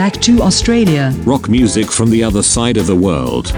back to Australia. Rock music from the other side of the world.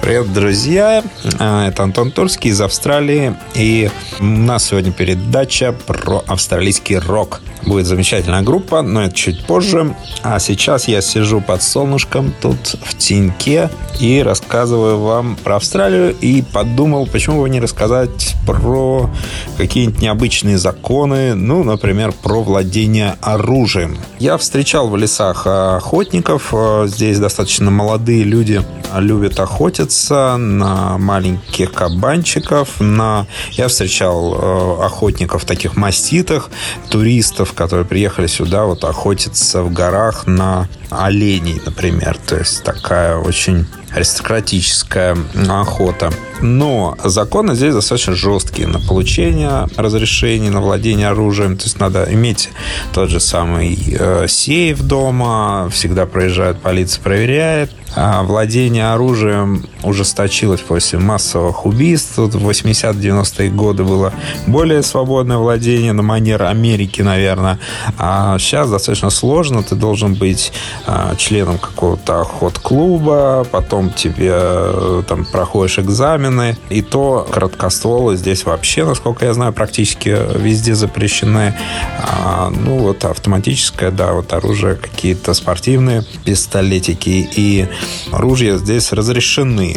Привет, друзья! А, Это Антон Турский из Австралии. И у нас сегодня передача про австралийский рок. Будет замечательная группа, но это чуть позже. А сейчас я сижу под солнышком тут в теньке и рассказываю вам про Австралию. И подумал, почему бы не рассказать про какие-нибудь необычные законы, ну, например, про владение оружием. Я встречал в лесах охотников. Здесь достаточно молодые люди любят охотиться на маленьких кабанчиков. На... Я встречал э, охотников таких маститых, туристов, которые приехали сюда вот охотиться в горах на оленей, например. То есть такая очень аристократическая охота. Но законы здесь достаточно жесткие на получение разрешений, на владение оружием. То есть надо иметь тот же самый э, сейф дома. Всегда проезжает полиция, проверяет. А владение оружием ужесточилось после массовых убийств. В 80-90-е годы было более свободное владение на манер Америки, наверное. А сейчас достаточно сложно. Ты должен быть членом какого-то охот-клуба, потом тебе э, там проходишь экзамены. И то короткостволы здесь вообще, насколько я знаю, практически везде запрещены. А, ну, вот автоматическое, да, вот оружие, какие-то спортивные пистолетики и ружья здесь разрешены.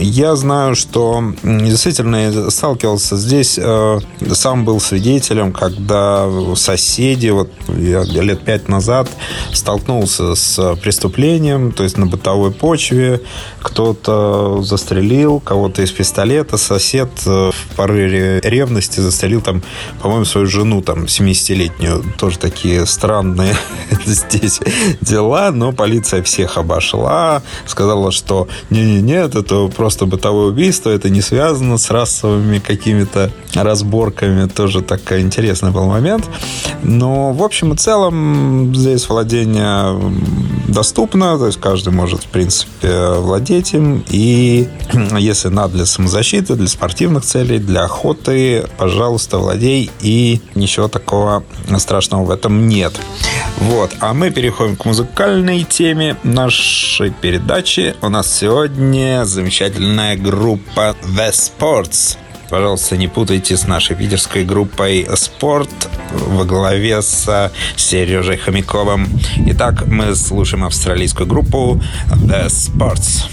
Я знаю, что действительно сталкивался здесь, э, сам был свидетелем, когда соседи, вот я лет пять назад столкнулся с преступлением, то есть на бытовой почве, кто-то застрелил кого-то из пистолета, сосед э, в порыве ревности застрелил там, по-моему, свою жену, там, 70-летнюю. Тоже такие странные здесь дела, но полиция всех обошла, сказала, что не-не-нет, это просто бытовое убийство, это не связано с расовыми какими-то разборками. Тоже такой интересный был момент. Но, в общем и целом, здесь владение доступно, то есть каждый может, в принципе, владеть им. И если надо для самозащиты, для спортивных целей, для охоты, пожалуйста, владей. И ничего такого страшного в этом нет. Вот. А мы переходим к музыкальной теме нашей передачи. У нас сегодня замечательная группа The Sports. Пожалуйста, не путайте с нашей питерской группой «Спорт» во главе с Сережей Хомяковым. Итак, мы слушаем австралийскую группу «The Sports».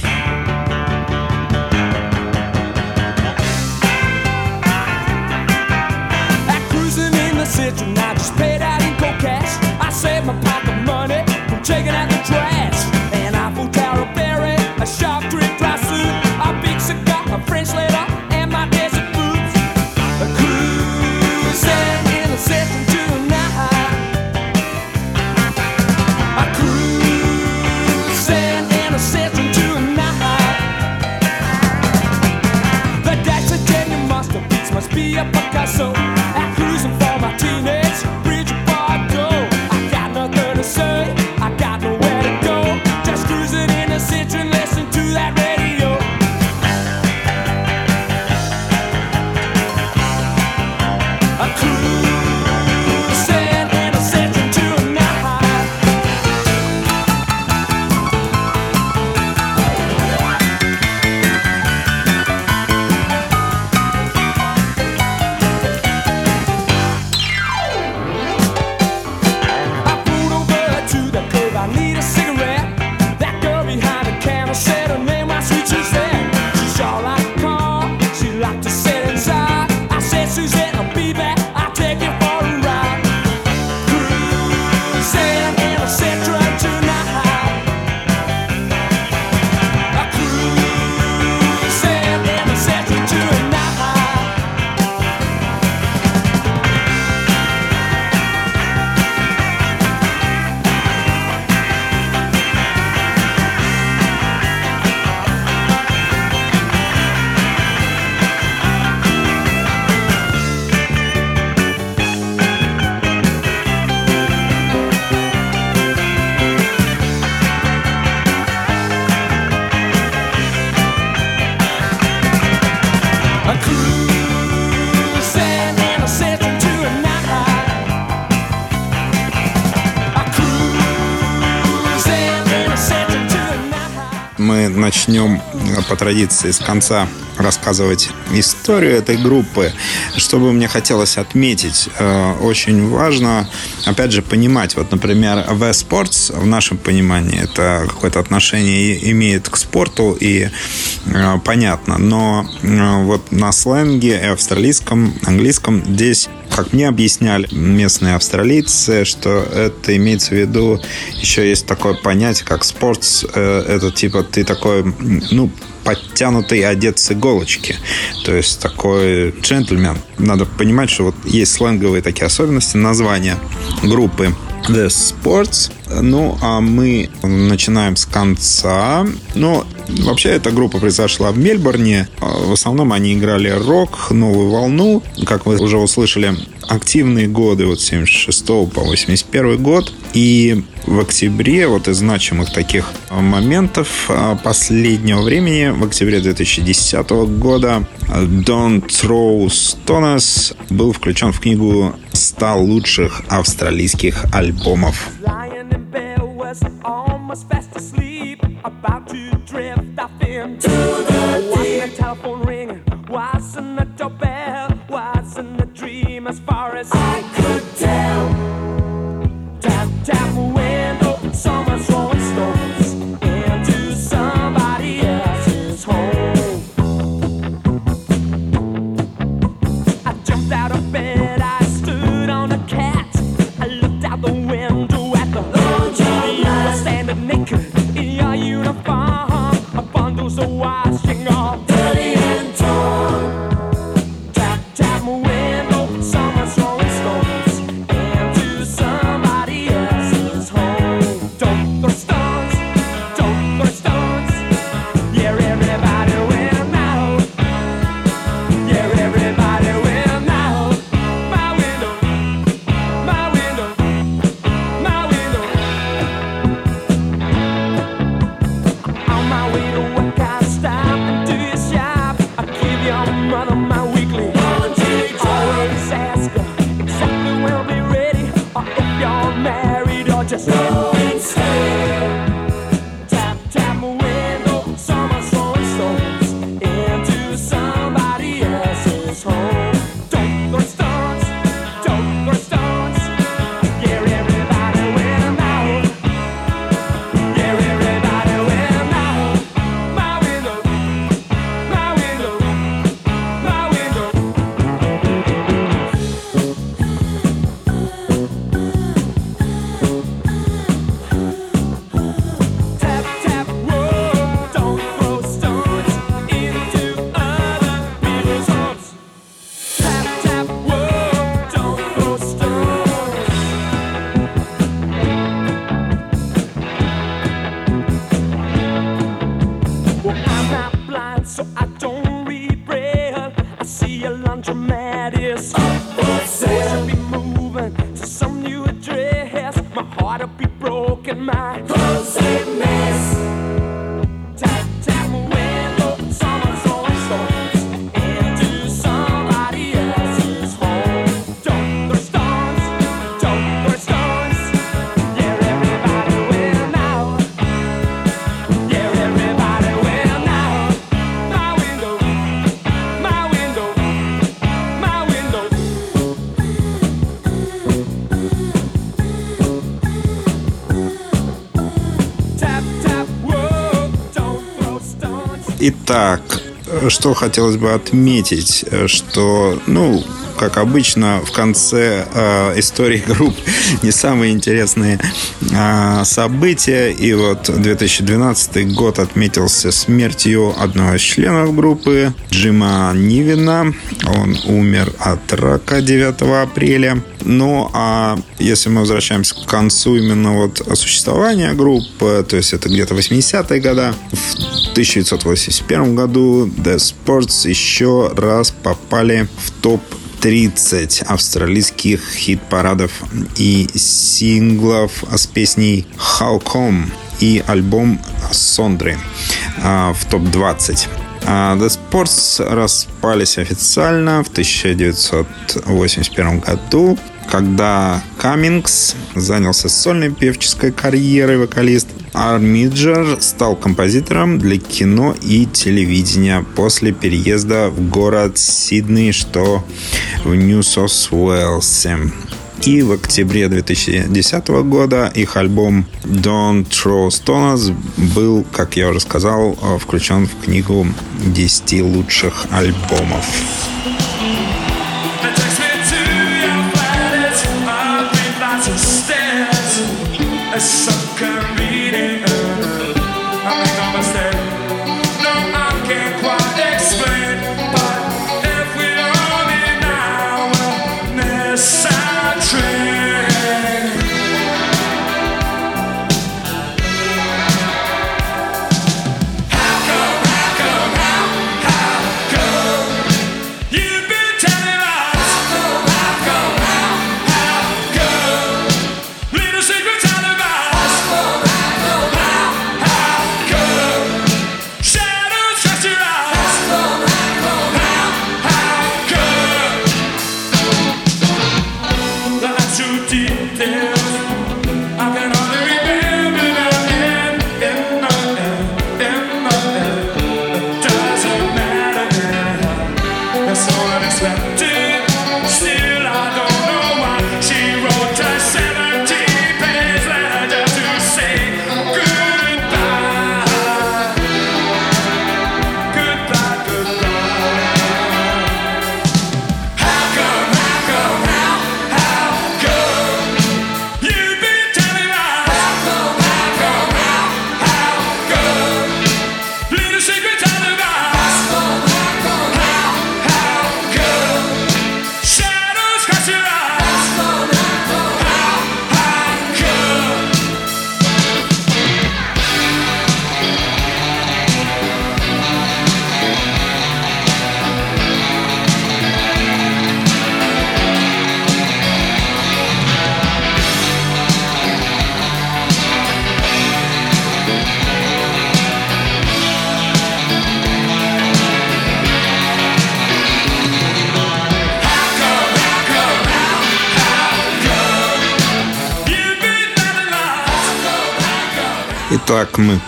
Традиции с конца рассказывать историю этой группы. Что бы мне хотелось отметить, э, очень важно, опять же, понимать, вот, например, V Sports в нашем понимании это какое-то отношение имеет к спорту и э, понятно, но э, вот на сленге австралийском, английском здесь как мне объясняли местные австралийцы, что это имеется в виду, еще есть такое понятие, как спортс, это типа ты такой, ну, подтянутый, одет с иголочки. То есть такой джентльмен. Надо понимать, что вот есть сленговые такие особенности названия группы The Sports. Ну, а мы начинаем с конца. Ну, вообще, эта группа произошла в Мельбурне. В основном они играли рок, новую волну. Как вы уже услышали, активные годы, вот 76 по 81 год. И в октябре, вот из значимых таких моментов а, последнего времени, в октябре 2010 года Don't Throw Stones был включен в книгу 100 лучших австралийских альбомов. Lying in bed was fast asleep, about to drift off into the see a laundromat is up for sale. Should be moving to some new address. My heart'll be broken, my clothes что хотелось бы отметить, э, что, ну, как обычно, в конце э, истории групп не самые интересные э, события. И вот 2012 год отметился смертью одного из членов группы, Джима Нивина. Он умер от рака 9 апреля. Ну, а если мы возвращаемся к концу именно вот существования группы, то есть это где-то 80-е годы, в 1981 году The Sports еще раз попали в топ 30 австралийских хит-парадов и синглов с песней How Come и альбом Сондры а, в топ-20. А The Sports распались официально в 1981 году, когда Каммингс занялся сольной певческой карьерой вокалист Армиджер стал композитором для кино и телевидения после переезда в город Сидней, что в Нью-Сос-Уэлсе. И в октябре 2010 года их альбом Don't Throw Stones был, как я уже сказал, включен в книгу 10 лучших альбомов. It takes me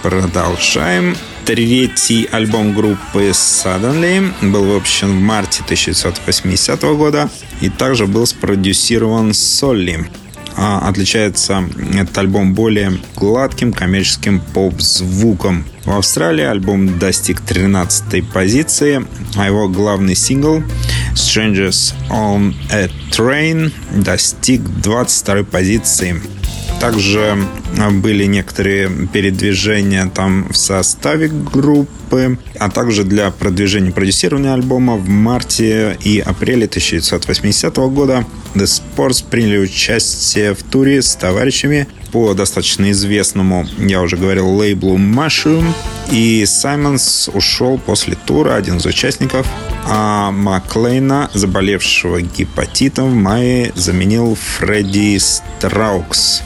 продолжаем. Третий альбом группы Suddenly был выпущен в марте 1980 года и также был спродюсирован Солли. А отличается этот альбом более гладким коммерческим поп-звуком. В Австралии альбом достиг 13 позиции, а его главный сингл Strangers on a Train достиг 22 позиции. Также были некоторые передвижения там в составе группы, а также для продвижения продюсирования альбома в марте и апреле 1980 года The Sports приняли участие в туре с товарищами по достаточно известному, я уже говорил, лейблу Mushroom. И Саймонс ушел после тура, один из участников, а Маклейна, заболевшего гепатитом, в мае заменил Фредди Страукс.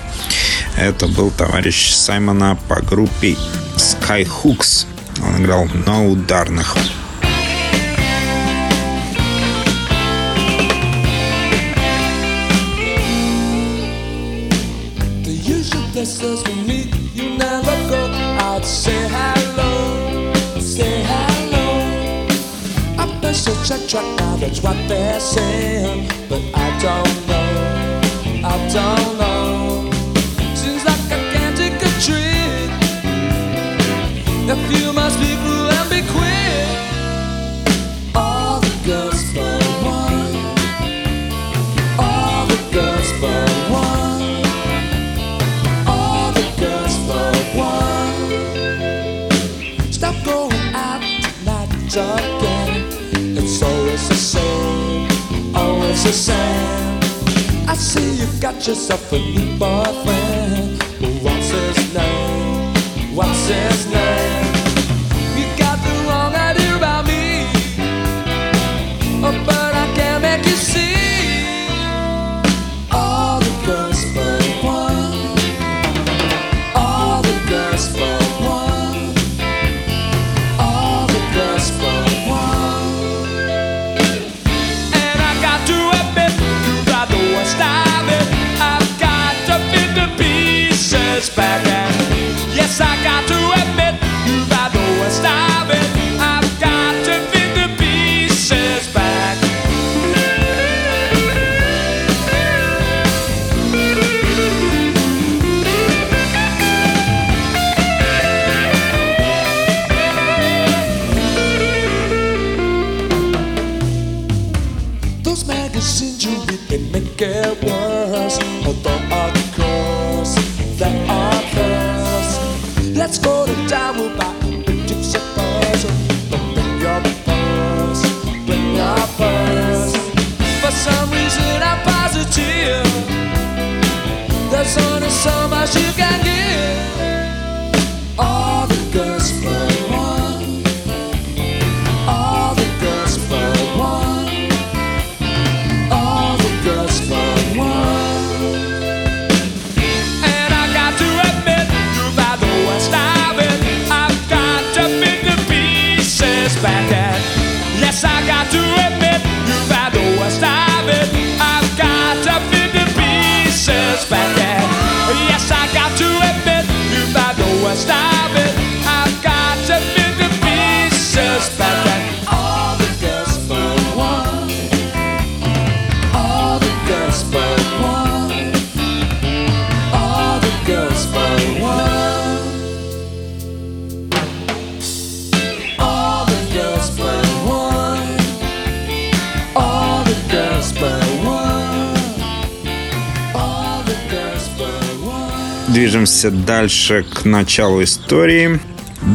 Это был товарищ Саймона по группе Skyhooks. Он играл на ударных. Places we meet, you never go. I'd say hello, say hello. I bet you check track now, that's what they're saying. But I don't know, I don't know. I see you've got yourself a new boyfriend. What's his name? What's his name? Движемся дальше к началу истории.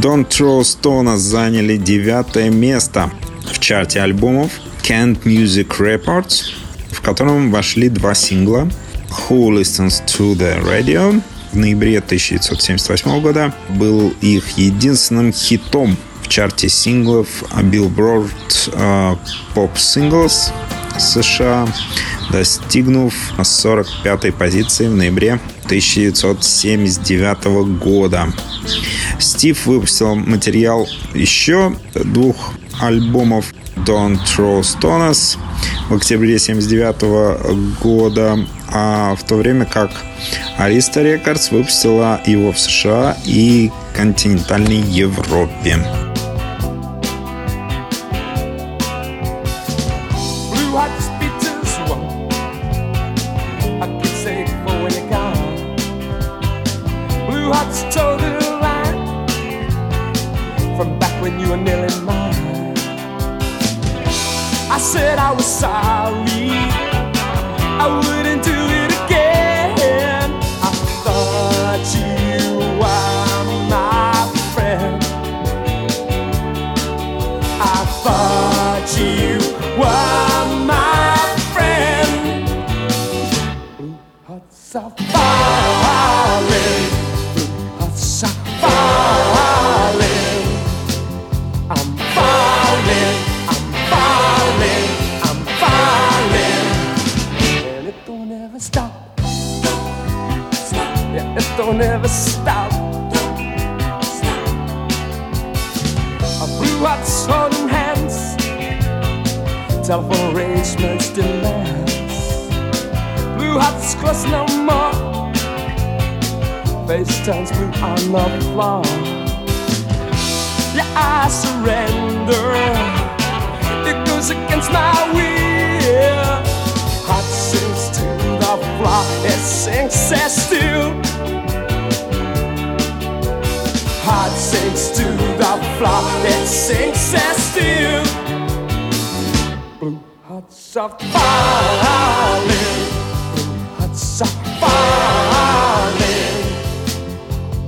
Don't Throw Stone заняли девятое место в чарте альбомов Kent Music Reports, в котором вошли два сингла Who Listens to the Radio в ноябре 1978 года был их единственным хитом в чарте синглов Billboard э, Pop Singles США, достигнув 45-й позиции в ноябре 1979 года. Стив выпустил материал еще двух альбомов Don't Throw Stones в октябре 1979 года, а в то время как Arista Records выпустила его в США и континентальной Европе. Sorry. I wouldn't Don't ever stop. A blue hearts holding hands. Telephone arrangements demands. Blue hearts close no more. Face turns blue on the floor. Yeah, I surrender. It goes against my will. Heart sinks to the floor. It sinks as still. Sinks to the floor. It sinks as still. Blue hearts are falling. Blue hearts are falling.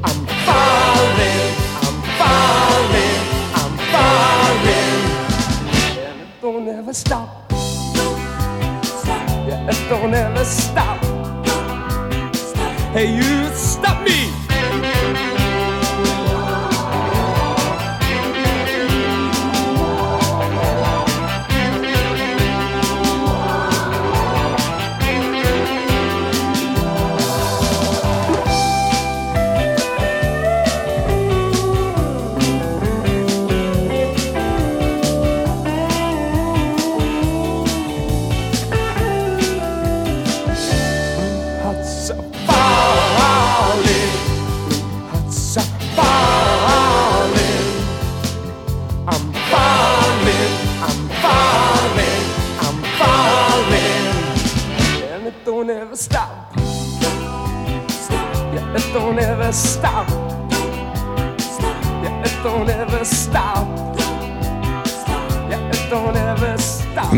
I'm falling. I'm falling. I'm falling. And it don't ever stop. Yeah, it don't ever stop. Hey, you stop me.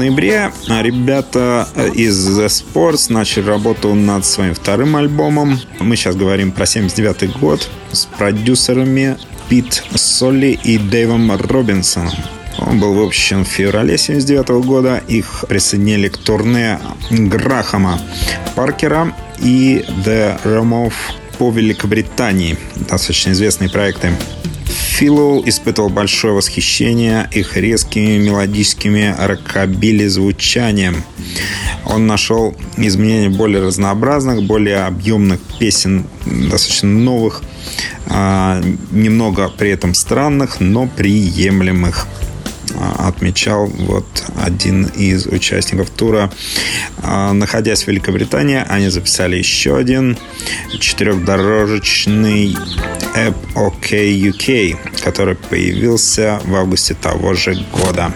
Ноябре ребята из The Sports начали работу над своим вторым альбомом. Мы сейчас говорим про 79 год с продюсерами Пит Солли и Дэйвом Робинсоном. Он был выпущен в феврале 79 года. Их присоединили к турне Грахама Паркера и The of по Великобритании. Достаточно известные проекты. Филл испытывал большое восхищение их резкими мелодическими рокобили звучанием. Он нашел изменения более разнообразных, более объемных песен, достаточно новых, а, немного при этом странных, но приемлемых отмечал вот один из участников тура. А, находясь в Великобритании, они записали еще один четырехдорожечный App OK UK, который появился в августе того же года.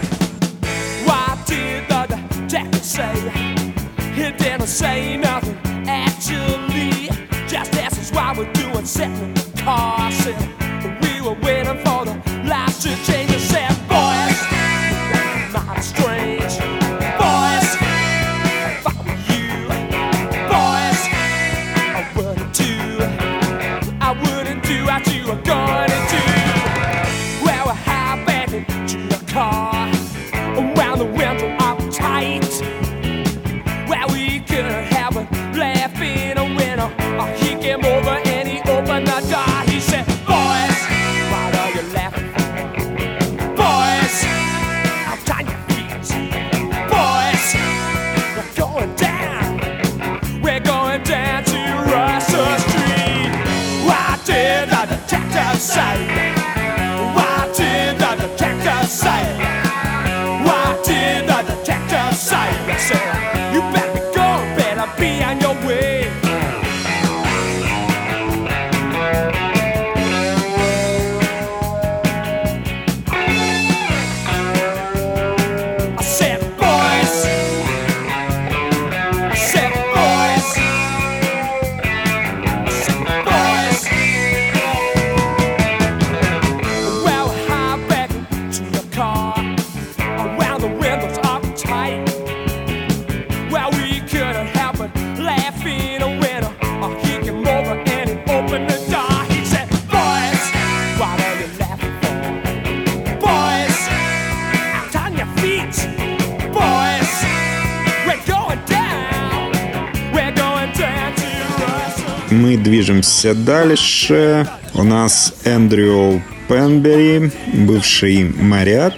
Мы движемся дальше. У нас Эндрю Пенбери, бывший моряк,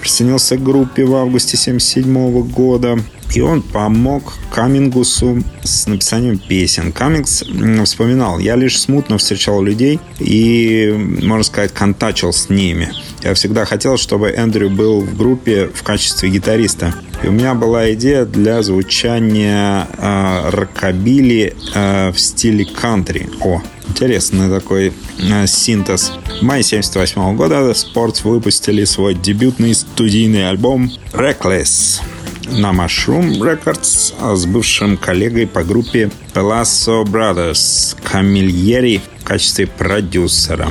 присоединился к группе в августе 1977 года. И он помог Камингусу с написанием песен. Камингс вспоминал, я лишь смутно встречал людей и, можно сказать, контачил с ними. Я всегда хотел, чтобы Эндрю был в группе в качестве гитариста. И у меня была идея для звучания э, рокобили э, в стиле кантри. О, интересный такой э, синтез. В мае 78 года Sports выпустили свой дебютный студийный альбом Reckless на Mushroom Records с бывшим коллегой по группе Pelasso Brothers Камильери в качестве продюсера.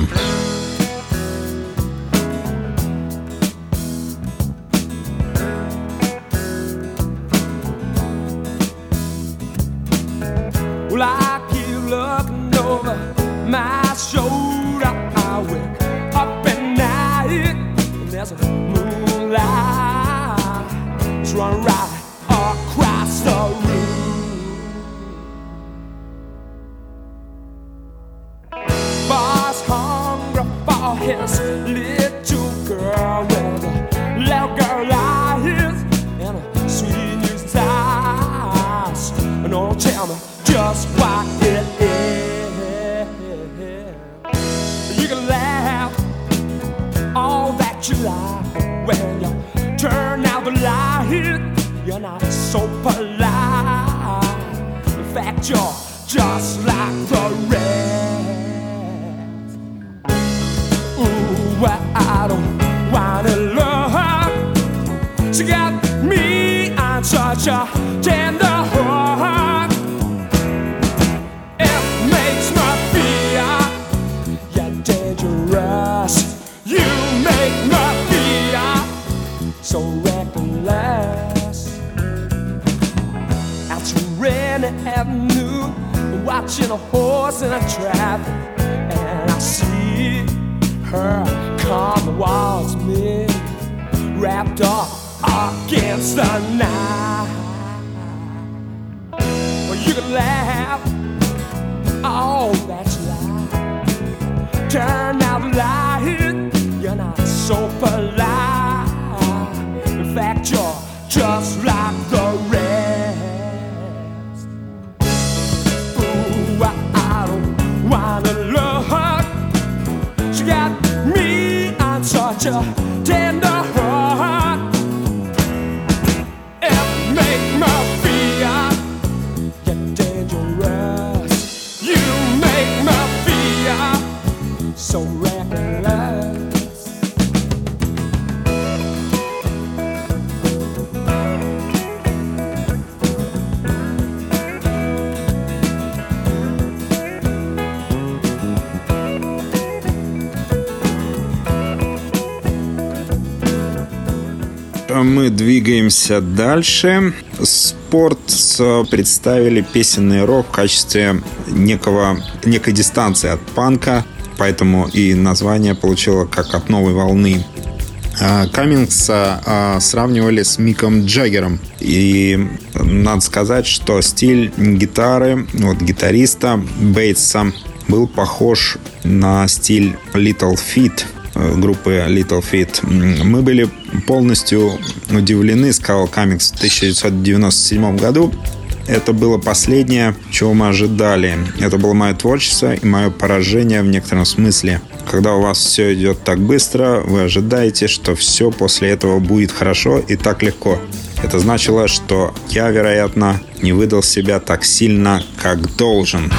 My was in a trap, and I see her come towards me, wrapped up against the night. Well, you can laugh all that you like. Turn Gotcha. Мы двигаемся дальше. Спорт представили песенный рок в качестве некого, некой дистанции от панка, поэтому и название получило как от новой волны. А, Каммингса а, сравнивали с Миком Джаггером. И надо сказать, что стиль гитары, вот гитариста Бейтса был похож на стиль Little Feat э, группы Little Feat. М, Мы были полностью удивлены, сказал Каммингс в 1997 году. Это было последнее, чего мы ожидали. Это было мое творчество и мое поражение в некотором смысле. Когда у вас все идет так быстро, вы ожидаете, что все после этого будет хорошо и так легко. Это значило, что я, вероятно, не выдал себя так сильно, как должен.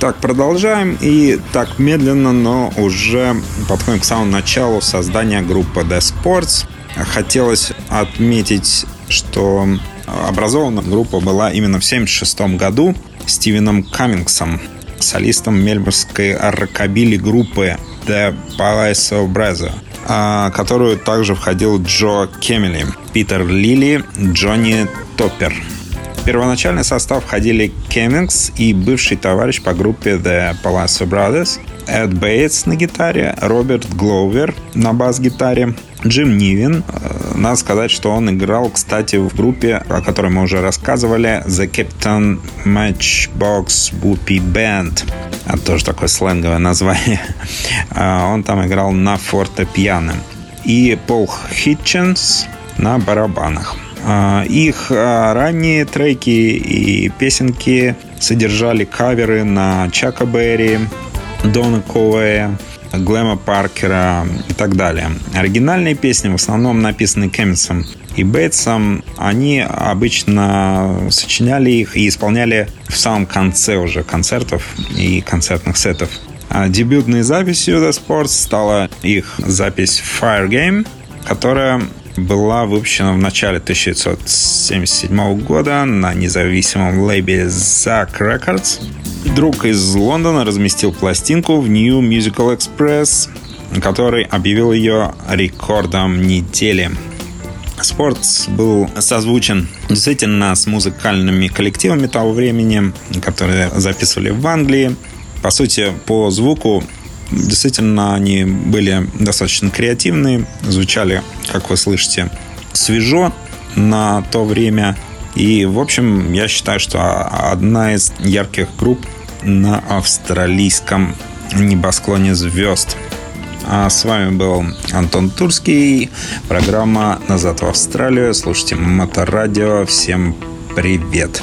Итак, продолжаем. И так медленно, но уже подходим к самому началу создания группы The Sports. Хотелось отметить, что образована группа была именно в 1976 году Стивеном Каммингсом, солистом мельбурнской рокобили группы The Palazzo Brazza, а, которую также входил Джо Кемели, Питер Лили, Джонни Топпер. Первоначальный состав входили Кеммингс и бывший товарищ по группе The Palazzo Brothers, Эд Бейтс на гитаре, Роберт Гловер на бас-гитаре, Джим Нивин. Э, Надо сказать, что он играл, кстати, в группе, о которой мы уже рассказывали, The Captain Matchbox Whoopie Band. А тоже такое сленговое название. А, Он там играл на фортепиано. И Пол Хитченс на барабанах. А, Их а, ранние треки и песенки содержали каверы на Чака Берри, Дона Коуэя, Глэма Паркера и так далее. Оригинальные песни в основном написаны Кэммисом и Бейтсом. Они обычно сочиняли их и исполняли в самом конце уже концертов и концертных сетов. А дебютной записью The Sports стала их запись Fire Game, которая была выпущена в начале 1977 года на независимом лейбле Zack Records. Друг из Лондона разместил пластинку в New Musical Express, который объявил ее рекордом недели. Спорт был созвучен действительно с музыкальными коллективами того времени, которые записывали в Англии. По сути, по звуку действительно они были достаточно креативные, звучали, как вы слышите, свежо на то время. И, в общем, я считаю, что одна из ярких групп на австралийском небосклоне звезд. А с вами был Антон Турский. Программа «Назад в Австралию». Слушайте Моторадио. Всем привет. Привет.